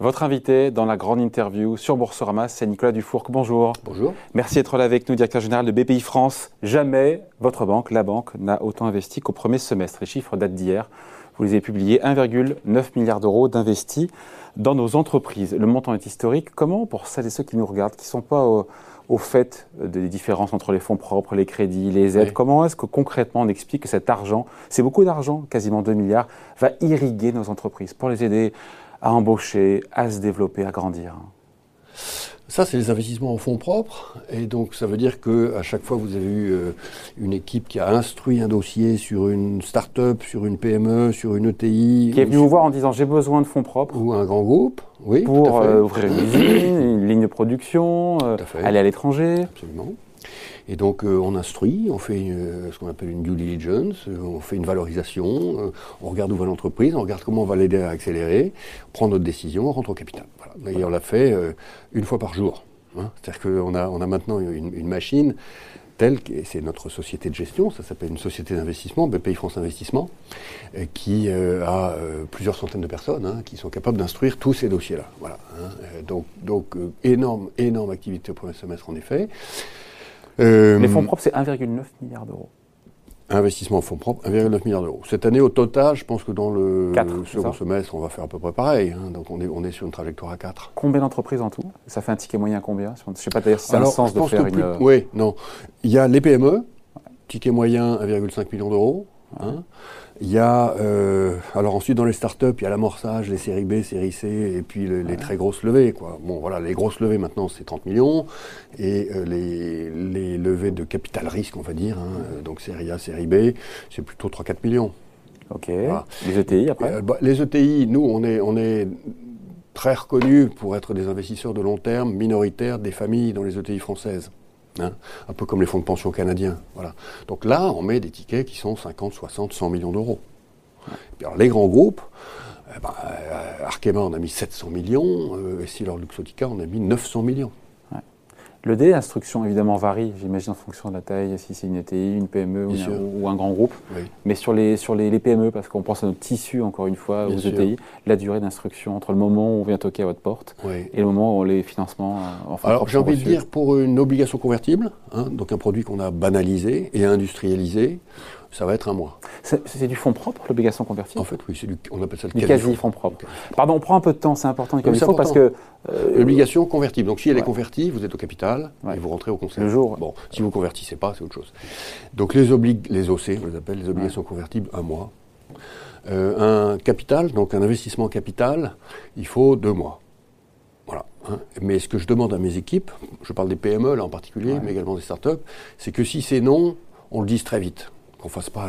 Votre invité dans la grande interview sur Boursorama, c'est Nicolas Dufourc. Bonjour. Bonjour. Merci d'être là avec nous, directeur général de BPI France. Jamais votre banque, la banque, n'a autant investi qu'au premier semestre. Les chiffres datent d'hier. Vous les avez publiés 1,9 milliard d'euros d'investis dans nos entreprises. Le montant est historique. Comment, pour celles et ceux qui nous regardent, qui ne sont pas au, au fait des différences entre les fonds propres, les crédits, les aides, comment est-ce que concrètement on explique que cet argent, c'est beaucoup d'argent, quasiment 2 milliards, va irriguer nos entreprises? Pour les aider à embaucher, à se développer, à grandir ça, c'est les investissements en fonds propres. Et donc, ça veut dire que à chaque fois, vous avez eu euh, une équipe qui a instruit un dossier sur une start-up, sur une PME, sur une ETI. Qui est venu vous voir en disant j'ai besoin de fonds propres. Ou un grand groupe, oui. Pour euh, ouvrir une usine, une ligne de production, euh, aller à l'étranger. Absolument. Et donc euh, on instruit, on fait ce qu'on appelle une due diligence, euh, on fait une valorisation, euh, on regarde où va l'entreprise, on regarde comment on va l'aider à accélérer, on prend notre décision, on rentre au capital. Voilà. Et on l'a fait une fois par jour. Hein. C'est-à-dire qu'on a, on a maintenant une, machine telle que c'est notre société de gestion, ça s'appelle une société d'investissement, BPI France Investissement, qui a plusieurs centaines de personnes hein, qui sont capables d'instruire tous ces dossiers-là. Voilà, hein. Donc, donc énorme, énorme activité au premier semestre en effet. Euh, les fonds propres, c'est 1,9 milliard d'euros. Investissement en fonds propres, 1,9 milliard d'euros. Cette année, au total, je pense que dans le second semestre, on va faire à peu près pareil. Hein. donc on est, on est sur une trajectoire à 4. Combien d'entreprises en tout? Ça fait un ticket moyen combien? Je ne sais pas d'ailleurs si c'est un sens de faire une... Oui, non. Il y a les PME, ticket moyen 1,5 million d'euros. Hein. Il y a, euh, alors ensuite dans les startups, il y a l'amorçage, les séries B, séries C, et puis les, très grosses levées. Quoi. Bon, voilà, les grosses levées maintenant, c'est 30 millions, et euh, les, levées de capital risque, on va dire, hein, euh, donc série A, série B, c'est plutôt 3-4 millions. Ok. Les ETI après bah, Les ETI, nous, on est, on est très reconnus pour être des investisseurs de long terme, minoritaires, des familles dans les ETI françaises. Hein, un peu comme les fonds de pension canadiens. Voilà. Donc là, on met des tickets qui sont 50, 60, 100 millions d'euros. Alors les grands groupes, eh ben, euh, Arkema, on a mis 700 millions, euh, et Silor Luxotica, on a mis 900 millions. Le délai d'instruction, évidemment, varie, j'imagine, en fonction de la taille, si c'est une ETI, une PME ou un, grand groupe. Mais sur les, sur les, PME, parce qu'on pense à notre tissu, encore une fois, aux ETI, la durée d'instruction entre le moment où on vient toquer à votre porte et le moment où les financements euh, en Alors, j'ai envie de dire, pour une obligation convertible, hein, donc un produit qu'on a banalisé et industrialisé, ça va être un mois. C'est du fonds propre, l'obligation convertible En fait, oui, du, on appelle ça le quasi, quasi fonds propre. Pardon, on prend un peu de temps, c'est important comme il faut parce que. Euh, l'obligation convertible. Donc, si elle est convertie, vous êtes au capital et vous rentrez au conseil. Le jour. Bon, si vous ne convertissez pas, c'est autre chose. Donc, les, oblig les OC, on les appelle les obligations convertibles, un mois. Euh, un capital, donc un investissement capital, il faut deux mois. Voilà. Hein. Mais ce que je demande à mes équipes, je parle des PME là en particulier, mais également des startups, c'est que si c'est non, on le dise très vite qu'on ne fasse pas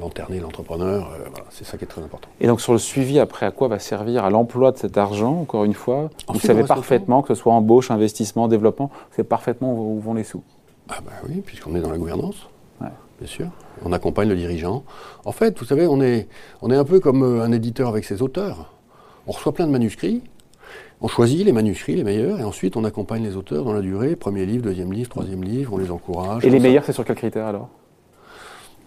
lanterner l'entrepreneur. Euh, voilà, c'est ça qui est très important. Et donc sur le suivi, après, à quoi va servir à l'emploi de cet argent, encore une fois? Vous savez parfaitement, que ce soit embauche, investissement, développement, vous savez parfaitement où vont les sous. Ah ben oui, puisqu'on est dans la gouvernance, bien sûr. On accompagne le dirigeant. En fait, vous savez, on est, on est un peu comme euh, un éditeur avec ses auteurs. On reçoit plein de manuscrits, on choisit les manuscrits, les meilleurs, et ensuite on accompagne les auteurs dans la durée, premier livre, deuxième livre, troisième livre, on les encourage. Et les meilleurs, c'est sur quels critères alors?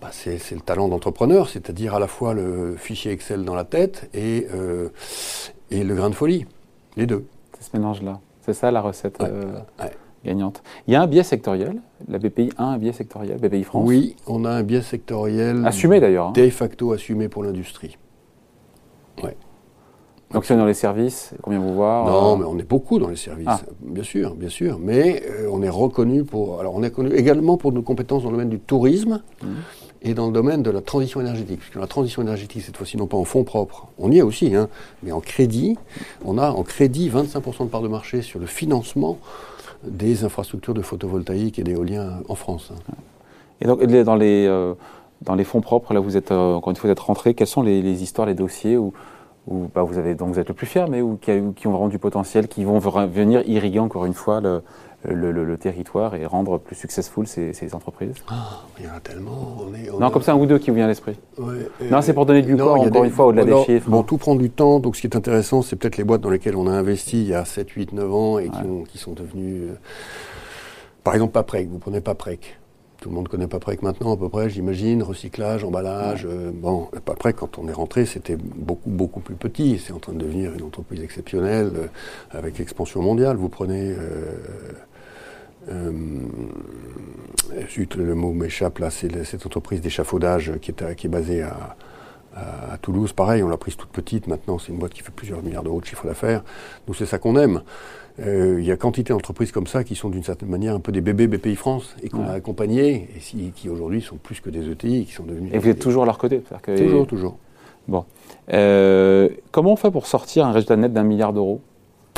Bah, c'est le talent d'entrepreneur, c'est-à-dire à la fois le fichier Excel dans la tête et, euh, et le grain de folie, les deux. C'est ce mélange-là, c'est ça la recette euh, gagnante. Il y a un biais sectoriel, la BPI a un biais sectoriel, BPI France Oui, on a un biais sectoriel. Assumé d'ailleurs. Hein. De facto assumé pour l'industrie. Ouais. Donc, c'est dans les services, combien vous voir Non, euh mais on est beaucoup dans les services, ah. bien sûr, bien sûr. Mais on est reconnu pour. Alors, on est connu également pour nos compétences dans le domaine du tourisme. Mmh et dans le domaine de la transition énergétique. Puisque la transition énergétique, cette fois-ci, non pas en fonds propres, on y est aussi, hein, mais en crédit, on a en crédit 25% de part de marché sur le financement des infrastructures de photovoltaïque et d'éolien en France. Hein. Et donc, dans les, euh, dans les fonds propres, là, vous êtes, euh, encore une fois, êtes rentré, quelles sont les, histoires, les dossiers où, où bah, vous, avez, donc vous êtes le plus fier, mais qui, qui, ont vraiment du potentiel, qui vont venir irriguer, encore une fois, le, le, territoire et rendre plus successful ces, entreprises ah, Il y en a tellement. non, comme ça, un ou deux qui vous vient à l'esprit. non, c'est pour donner du corps, encore une fois, au-delà des chiffres. Bon, tout prend du temps. Donc, ce qui est intéressant, c'est peut-être les boîtes dans lesquelles on a investi il y a 7, 8, 9 ans et qui, sont devenues. Euh, par exemple, Paprec. Vous prenez Paprec. Tout le monde connaît pas près que maintenant, à peu près, j'imagine, recyclage, emballage. Euh, bon, pas près, quand on est rentré, c'était beaucoup, beaucoup plus petit. C'est en train de devenir une entreprise exceptionnelle euh, avec expansion mondiale. Vous prenez. Euh, zut, le mot m'échappe là, c'est cette entreprise d'échafaudage qui est, qui est basée à, à Toulouse, pareil, on l'a prise toute petite, maintenant c'est une boîte qui fait plusieurs milliards d'euros de chiffre d'affaires. Nous, c'est ça qu'on aime. Euh, il y a quantité d'entreprises comme ça qui sont d'une certaine manière un peu des bébés BPI France et qu'on a accompagnés et qui aujourd'hui sont plus que des ETI, qui sont devenus. Et vous êtes toujours à leur côté que... Toujours, toujours. Bon. Euh, comment on fait pour sortir un résultat net d'un milliard d'euros?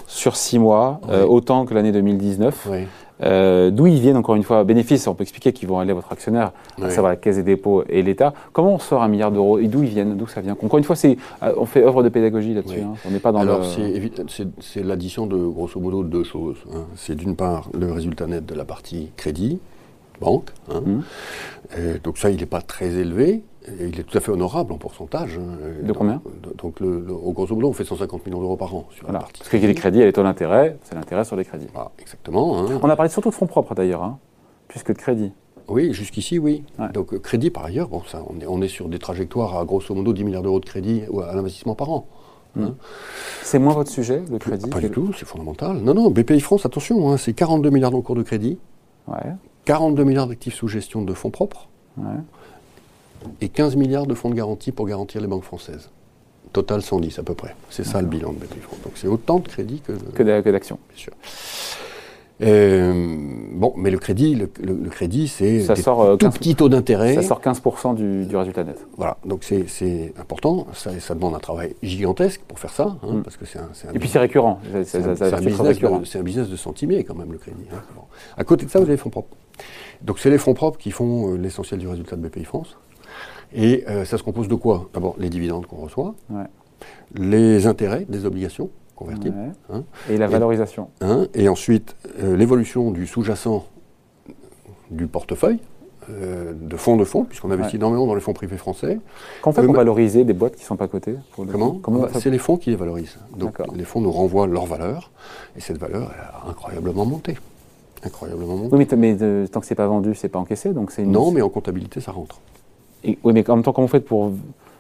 Sur six mois, euh, autant que l'année 2019 oui. Euh, d'où ils viennent, encore une fois, bénéfices, on peut expliquer qu'ils vont aller à votre actionnaire, à savoir la Caisse des dépôts et l'État. Comment on sort un milliard d'euros et d'où ils viennent, d'où ça vient? Encore une fois, c'est, euh, on fait œuvre de pédagogie là-dessus. Hein. On n'est pas dans Alors, c'est, l'addition de, grosso modo, de deux choses. Hein. C'est d'une part le résultat net de la partie crédit, banque. Hein. Mmh. donc ça, il n'est pas très élevé il est tout à fait honorable en pourcentage. Hein. De combien Donc, le, au grosso modo, on fait 150 millions d'euros par an sur la partie. Parce a des crédits, et les taux d'intérêt, c'est l'intérêt sur les crédits. Ah, exactement. Hein. On a parlé surtout de fonds propres d'ailleurs, hein, plus que de crédit. Oui, jusqu'ici, oui. Donc, euh, crédit par ailleurs, bon, ça, on, est, on est sur des trajectoires à grosso modo 10 milliards d'euros de crédit à l'investissement par an. Hmm. C'est moins votre sujet, le crédit Pas du tout, c'est fondamental. Non, non, BPI France, attention, c'est 42 milliards d'encours de crédit, ouais. 42 milliards d'actifs sous gestion de fonds propres. Ouais et 15 milliards de fonds de garantie pour garantir les banques françaises. Total 110 à peu près. C'est ça le bilan de France. Donc c'est autant de crédits que, que d'actions. Bien sûr. Euh, bon, mais le crédit, le, crédit, c'est ça sort euh, tout petit taux d'intérêt. Ça sort 15% du, résultat net. Voilà, donc c'est important. Ça, ça, demande un travail gigantesque pour faire ça, hein, mm. parce que c'est un, Et puis c'est récurrent. C'est un, un, business de centimètres quand même le crédit. Hein. À côté de ça, vous avez les fonds propres. Donc c'est les fonds propres qui font euh, l'essentiel du résultat de BPI France. Et euh, ça se compose de quoi? D'abord, les dividendes qu'on reçoit, les intérêts des obligations converties. Hein. et la valorisation. Hein, et ensuite, euh, l'évolution du sous-jacent du portefeuille, euh, de fonds de fonds, puisqu'on investit énormément dans les fonds privés français. Comment fait pour valoriser des boîtes qui ne sont pas cotées Comment, bah, C'est les fonds qui les valorisent. Donc les fonds nous renvoient leur valeur, et cette valeur a incroyablement monté. Incroyablement monté. Oui, mais, mais tant que c'est pas vendu, c'est pas encaissé, donc c'est Non, mais en comptabilité, ça rentre oui, mais en même temps, comment vous faites pour.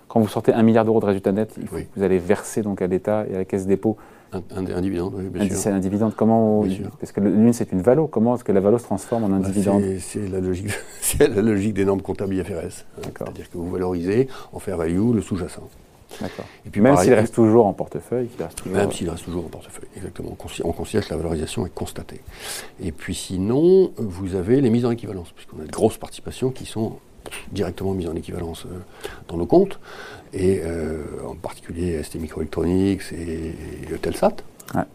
Quand vous sortez un milliard d'euros de résultat net, vous allez verser donc à l'État et à la Caisse des dépôts un, dividende, oui, bien sûr. C'est un dividende. Comment Parce que l'une, c'est une valo. Comment est-ce que la valo se transforme en un bah, dividende C'est la logique, c'est la logique des normes comptables IFRS. Hein. C'est-à-dire que vous valorisez en fair value le sous-jacent. D'accord. Et puis même s'il reste toujours en portefeuille, même s'il reste toujours en portefeuille, exactement. On considère que la valorisation est constatée. Et puis sinon, vous avez les mises en équivalence, puisqu'on a de grosses participations qui sont directement mis en équivalence euh, dans nos comptes, et euh, en particulier ST Microelectronics et, Eutelsat. Hein.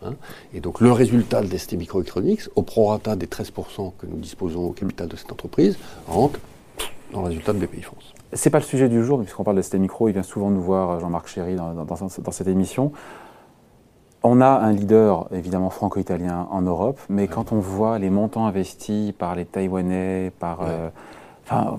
Et donc le résultat de ST Microelectronics, au prorata des 13% que nous disposons au capital de cette entreprise, rentre dans le résultat de BPI France. C'est pas le sujet du jour, puisqu'on parle de ST Micro, il vient souvent nous voir, Jean-Marc Chéry, dans, dans, cette émission. On a un leader, évidemment, franco-italien en Europe, mais quand on voit les montants investis par les Taïwanais, par... Euh, Enfin,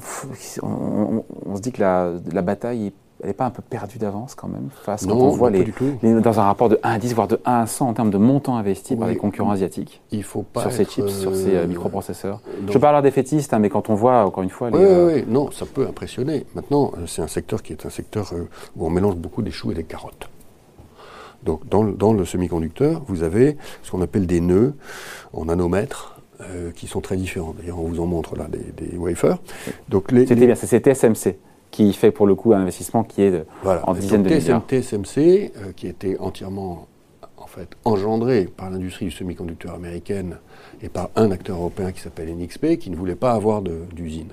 on, se dit que la, bataille elle n'est pas un peu perdue d'avance quand même face non, quand on voit les, dans un rapport de 1 à 10 voire de 1 à 100 en termes de montant investi par les concurrents asiatiques il faut pas sur ces chips, sur ces euh, microprocesseurs. Je ne veux pas avoir des fétistes, hein, mais quand on voit encore une fois les, oui, oui, oui, non, ça peut impressionner. Maintenant, euh, c'est un secteur qui est un secteur euh, où on mélange beaucoup des choux et des carottes. Donc dans, dans le semi-conducteur, vous avez ce qu'on appelle des nœuds en nanomètres euh, qui sont très différents. D'ailleurs, on vous en montre là des, wafers. Donc les, C'était bien, c'est TSMC qui fait pour le coup un investissement qui est de, en dizaines de milliards. TSMC, euh, qui était entièrement en fait engendré par l'industrie du semi-conducteur américaine et par un acteur européen qui s'appelle NXP, qui ne voulait pas avoir d'usine.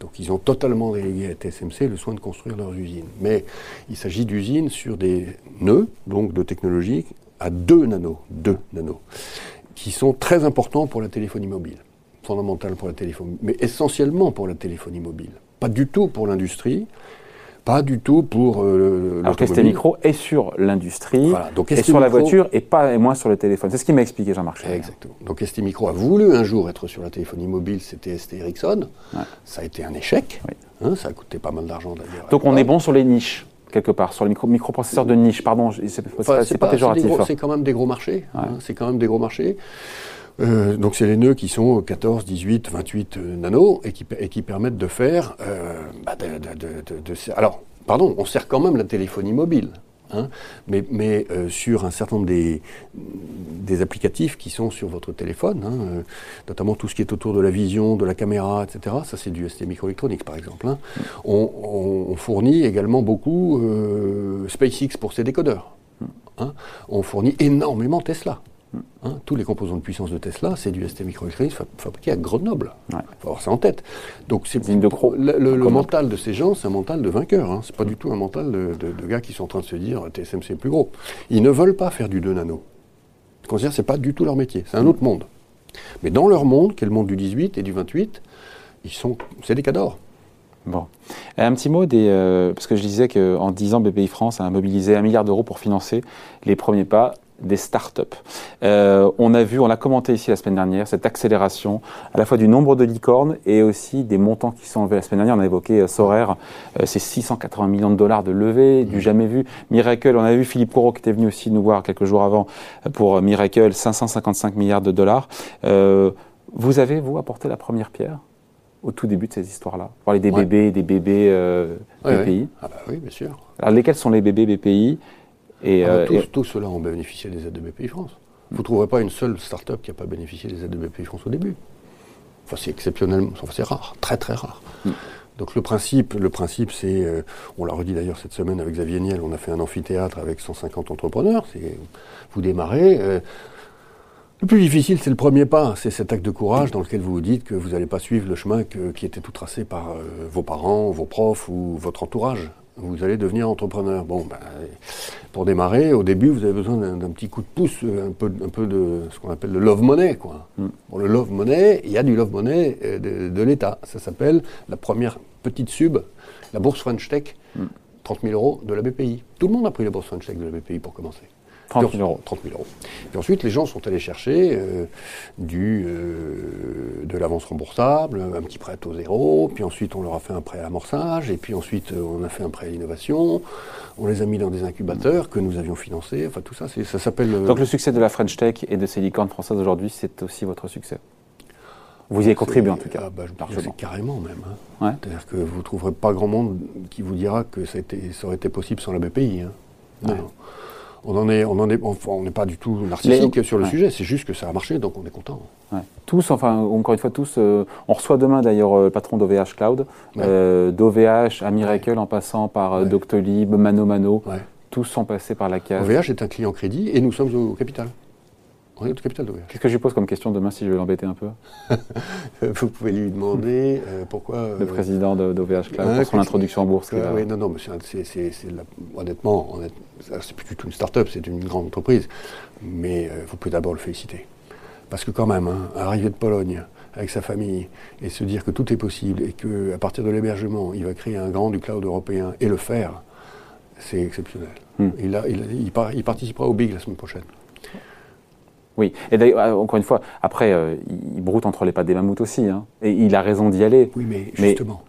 Donc ils ont totalement délégué à TSMC le soin de construire leurs usines. Mais il s'agit d'usines sur des nœuds, donc de technologie à 2 nanos. 2 nanos qui sont très importants pour la téléphonie mobile, fondamental pour la téléphonie, mais essentiellement pour la téléphonie mobile. Pas du tout pour l'industrie, pas du tout pour euh, Alors ST Micro est sur l'industrie, voilà, et sur la voiture, et pas et moins sur le téléphone? C'est ce qui m'a expliqué Jean-Marc. Exactement. Donc ST Micro a voulu un jour être sur la téléphonie mobile, c'était ST Ericsson. Ça a été un échec. Hein, ça a coûté pas mal d'argent d'ailleurs. Donc on est bon sur les niches quelque part, sur les micro microprocesseurs de niche. Pardon, c'est pas, péjoratif. Hein. C'est quand même des gros marchés. Hein, c'est quand même des gros marchés. Euh, donc c'est les nœuds qui sont 14, 18, 28 nanos et qui, et qui permettent de faire... euh, bah, de- de- de- alors, pardon, on sert quand même la téléphonie mobile. Hein, mais mais euh, sur un certain nombre des, des applicatifs qui sont sur votre téléphone, hein, euh, notamment tout ce qui est autour de la vision, de la caméra, etc. Ça, c'est du ST microélectronique, par exemple. hein. On, on- on fournit également beaucoup euh, SpaceX pour ses décodeurs. hein. On fournit énormément Tesla. Hein. Tous les composants de puissance de Tesla, c'est du ST microélectronique fa- fabriqué à Grenoble. Il Ouais. faut avoir ça en tête. Donc, c'est le, le- le Comment mental de ces gens, c'est un mental de vainqueur. Hein. C'est pas du tout un mental de, de- de gars qui sont en train de se dire TSMC est plus gros. Ils ne veulent pas faire du 2 nano. Que c'est pas du tout leur métier. C'est un autre monde. Mais dans leur monde, qui est le monde du 18 et du 28, ils sont, c'est des cadors. Bon. Un petit mot des. euh, parce que je disais qu'en 10 ans, BPI France a mobilisé un milliard d'euros pour financer les premiers pas des startups. Euh, on a vu, on l'a commenté ici la semaine dernière, cette accélération à la fois du nombre de licornes et aussi des montants qui sont enlevés. La semaine dernière, on a évoqué euh, Sorare, euh, c'est 680 millions de dollars de levée, du jamais vu. Miracle, on a vu Philippe Corot qui était venu aussi nous voir quelques jours avant euh, pour euh, Miracle, 555 milliards de dollars. Vous avez, vous, apporté la première pierre au tout début de ces histoires-là? Vous parlez des Ouais. bébés, des bébés euh, Ouais, BPI. ouais. Ah bah oui, bien sûr. Alors, lesquels sont les bébés BPI et, Ah euh, tous, et- tous ceux-là ont bénéficié des aides de BPI France. Vous ne trouverez pas une seule start-up qui n'a pas bénéficié des aides de BPI France au début. Enfin, c'est exceptionnellement, enfin, c'est rare, très très rare. Mm. Donc le principe, le principe, c'est, euh, on l'a redit d'ailleurs cette semaine avec Xavier Niel, on a fait un amphithéâtre avec 150 entrepreneurs. C'est, vous démarrez. euh, le plus difficile, c'est le premier pas, c'est cet acte de courage dans lequel vous vous dites que vous n'allez pas suivre le chemin que- qui était tout tracé par euh, vos parents, vos profs ou votre entourage. Vous allez devenir entrepreneur. Bon, ben, pour démarrer, au début, vous avez besoin d'un petit coup de pouce, euh, un peu, un peu de ce qu'on appelle le love money. Quoi. Mm. Bon, le love money, il y a du love money euh, de, de l'État. Ça s'appelle la première petite sub, la bourse French Tech, Mm. 30 000 euros de la BPI. Tout le monde a pris la bourse French Tech de la BPI pour commencer. 30 Puis 000 euros. 30 000 euros. Puis ensuite, les gens sont allés chercher euh, du, euh, de l'avance remboursable, un petit prêt à taux zéro, puis ensuite on leur a fait un prêt à amorçage, et puis ensuite euh, on a fait un prêt à l'innovation, on les a mis dans des incubateurs que nous avions financés, enfin tout ça, ça s'appelle... euh, Donc le succès de la French Tech et de ces licornes françaises aujourd'hui, c'est aussi votre succès? Vous y avez contribué en tout cas. Ah bah, je carrément même. hein. Ouais. C'est-à-dire que vous ne trouverez pas grand monde qui vous dira que ça, a été- ça aurait été possible sans la BPI. hein. Non, Ouais. non. On en est, on en est, enfin, on n'est pas du tout narcissique Les- sur le ouais. sujet. C'est juste que ça a marché, donc on est content. Ouais. Tous, enfin, encore une fois, tous. euh, on reçoit demain d'ailleurs euh, le patron d'OVH Cloud, Ouais. euh, d'OVH à Miracle en passant par. Doctolib, Mano Mano. Tous sont passés par la case. OVH est un client crédit et nous sommes au capital. On est au capital d'OVH. Qu'est-ce que je lui pose comme question demain si je vais l'embêter un peu Vous pouvez lui demander euh, pourquoi. Le euh, président de- d'OVH Cloud pour son introduction en bourse. Ah oui, non, non, mais c'est honnêtement, c'est plus du tout une start-up, c'est une grande entreprise. Mais euh, vous pouvez d'abord le féliciter. Parce que quand même, hein, arriver de Pologne avec sa famille et se dire que tout est possible et qu'à partir de l'hébergement, il va créer un grand du cloud européen et le faire, c'est exceptionnel. Hmm. Il, a- il, il par- il participera au Big la semaine prochaine. Oui, et d'ailleurs, euh, encore une fois, après, euh, il broute entre les pattes des mammouths aussi. hein. Et il a raison d'y aller. Oui, mais Mais- justement,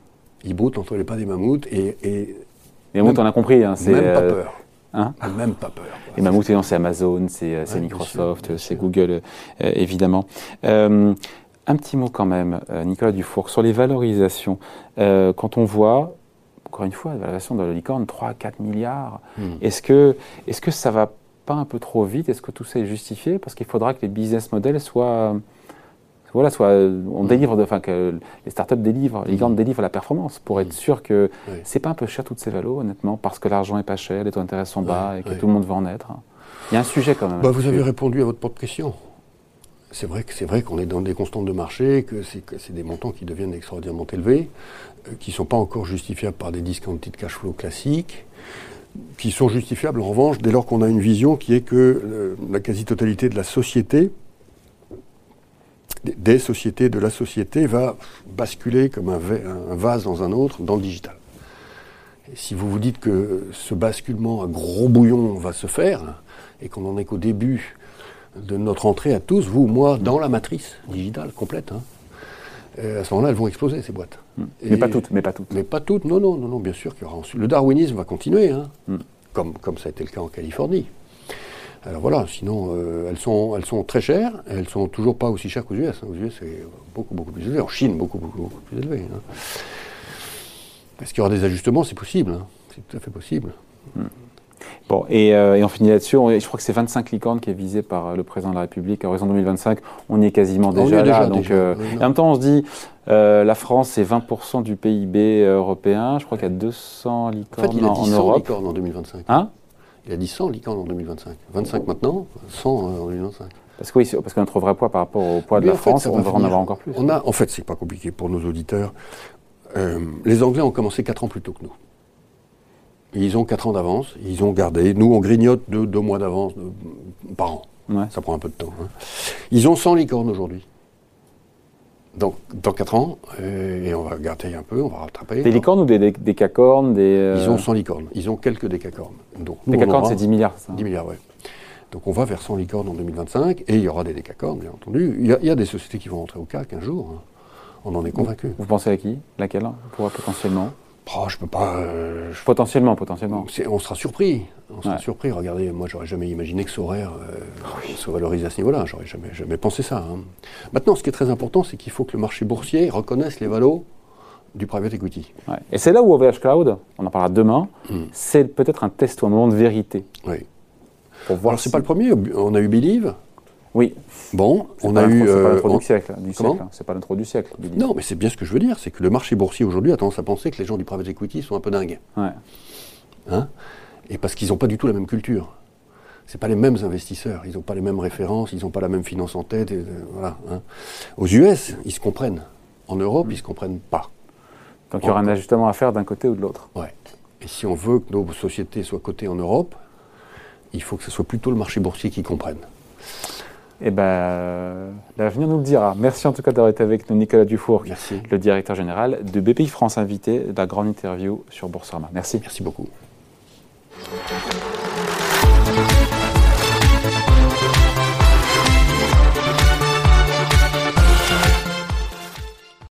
il broute entre les pas des mammouths et, et Les mammouths, on a compris. Hein, c'est, même pas euh, peur. hein même pas peur. Les mammouths, évidemment, c'est Amazon, c'est euh, Ouais, Microsoft, c'est. Google, euh, évidemment. Euh, un petit mot quand même, Nicolas Dufour, sur les valorisations. Quand on voit, encore une fois, la valorisation de la licorne, 3 à 4 milliards, Hmm. est-ce que, est que ça va pas un peu trop vite? Est-ce que tout ça est justifié? Parce qu'il faudra que les business models soient... Voilà, soit on Mm. délivre, de- enfin que les startups délivrent, les licornes délivrent la performance pour être sûr que Ouais. c'est pas un peu cher toutes ces valos, honnêtement, parce que l'argent est pas cher, les taux d'intérêt sont bas et que tout le monde veut en être. Il y a un sujet quand même. Bah, vous avez répondu à votre propre question. C'est vrai que c'est vrai qu'on est dans des constantes de marché, que c'est que c'est des montants qui deviennent extraordinairement élevés, euh, qui ne sont pas encore justifiables par des discounted cash flow classiques, qui sont justifiables en revanche dès lors qu'on a une vision qui est que euh, la quasi-totalité de la société, des- sociétés, de la société, va basculer comme un vase dans un autre dans le digital. Et si vous vous dites que ce basculement à gros bouillon va se faire, et qu'on n'en est qu'au début de notre entrée à tous, vous, moi, dans la matrice digitale complète, hein, euh, à ce moment-là, elles vont exploser, ces boîtes. Mm. Mais pas toutes, mais pas toutes. Mais pas toutes, non, non, non, non bien sûr qu'il y aura ensuite. Le darwinisme va continuer, hein, Mm. comme, comme ça a été le cas en Californie. Alors voilà, sinon euh, elles, sont, elles sont très chères, elles sont toujours pas aussi chères qu'aux US. hein. Aux US, c'est beaucoup, beaucoup plus élevé. En Chine, beaucoup, beaucoup, beaucoup plus élevé. hein. Est-ce qu'il y aura des ajustements C'est possible, hein. c'est tout à fait possible. Bon, et, euh, et on finit là-dessus. Je crois que c'est 25 licornes qui est visé par euh, le président de la République à horizon 2025. On y est quasiment déjà est là. déjà, donc, déjà. euh, Oui, et en même temps, on se dit, euh, la France, c'est 20% du PIB européen. Je crois qu'il y a 200 En licornes fait, il a en, dit en 100 Europe. licornes en 2025. Hein? Il a dit 100 licornes en 2025. 25 maintenant, 100 en 2025. Parce que oui, parce que notre vrai poids par rapport au poids de la en fait, France, on va va en avoir encore plus. On a, en fait, c'est pas compliqué pour nos auditeurs. Euh, les Anglais ont commencé 4 ans plus tôt que nous. Ils ont 4 ans d'avance, ils ont gardé. Nous, on grignote de 2 mois d'avance de- par an. Ouais. Ça prend un peu de temps. hein. Ils ont 100 licornes aujourd'hui. Donc, dans 4 ans, euh, et on va garder un peu, on va rattraper. Des licornes ou des, des, des cacornes des, euh, Ils ont 100 licornes. Ils ont quelques décacornes. Donc, nous, Des on cacornes, aura c'est 10 milliards. Ça. 10 milliards, ouais. Donc on va vers 100 licornes en 2025 et il y aura des décacornes, bien entendu. Il y a, il y a des sociétés qui vont rentrer au CAC un jour. hein. On en est convaincu. Vous pensez à qui? Laquelle? Pour potentiellement? Oh, je peux pas. euh, je- Potentiellement, potentiellement. c'est- on sera surpris. On sera Ouais. surpris. Regardez, moi, j'aurais jamais imaginé que Soraire euh, se valorise à ce niveau-là. J'aurais jamais, jamais pensé ça. hein. Maintenant, ce qui est très important, c'est qu'il faut que le marché boursier reconnaisse les valos du private equity. Ouais. Et c'est là où OVH Cloud, on en parlera demain, Hmm. c'est peut-être un test ou un moment de vérité. Oui. Pour voir Alors, c'est si- pas le premier. On a eu Believe. Oui. Bon, on a eu. C'est pas euh, l'intro du siècle. Du siècle. C'est pas l'intro du siècle. Non, mais c'est bien ce que je veux dire. C'est que le marché boursier aujourd'hui a tendance à penser que les gens du private equity sont un peu dingues. Ouais. Hein? Et parce qu'ils n'ont pas du tout la même culture. Ce pas les mêmes investisseurs, ils n'ont pas les mêmes références, ils n'ont pas la même finance en tête. et, euh, voilà, hein. Aux US, ils se comprennent. En Europe, ils ne se comprennent pas. Donc il y aura un ajustement à faire d'un côté ou de l'autre. Ouais. Et si on veut que nos sociétés soient cotées en Europe, il faut que ce soit plutôt le marché boursier qui comprenne. Eh bien, l'avenir nous le dira. Merci en tout cas d'avoir été avec nous, Nicolas Dufour, le directeur général de BPI France, invité de la grande interview sur Boursorama. Merci. Merci beaucoup.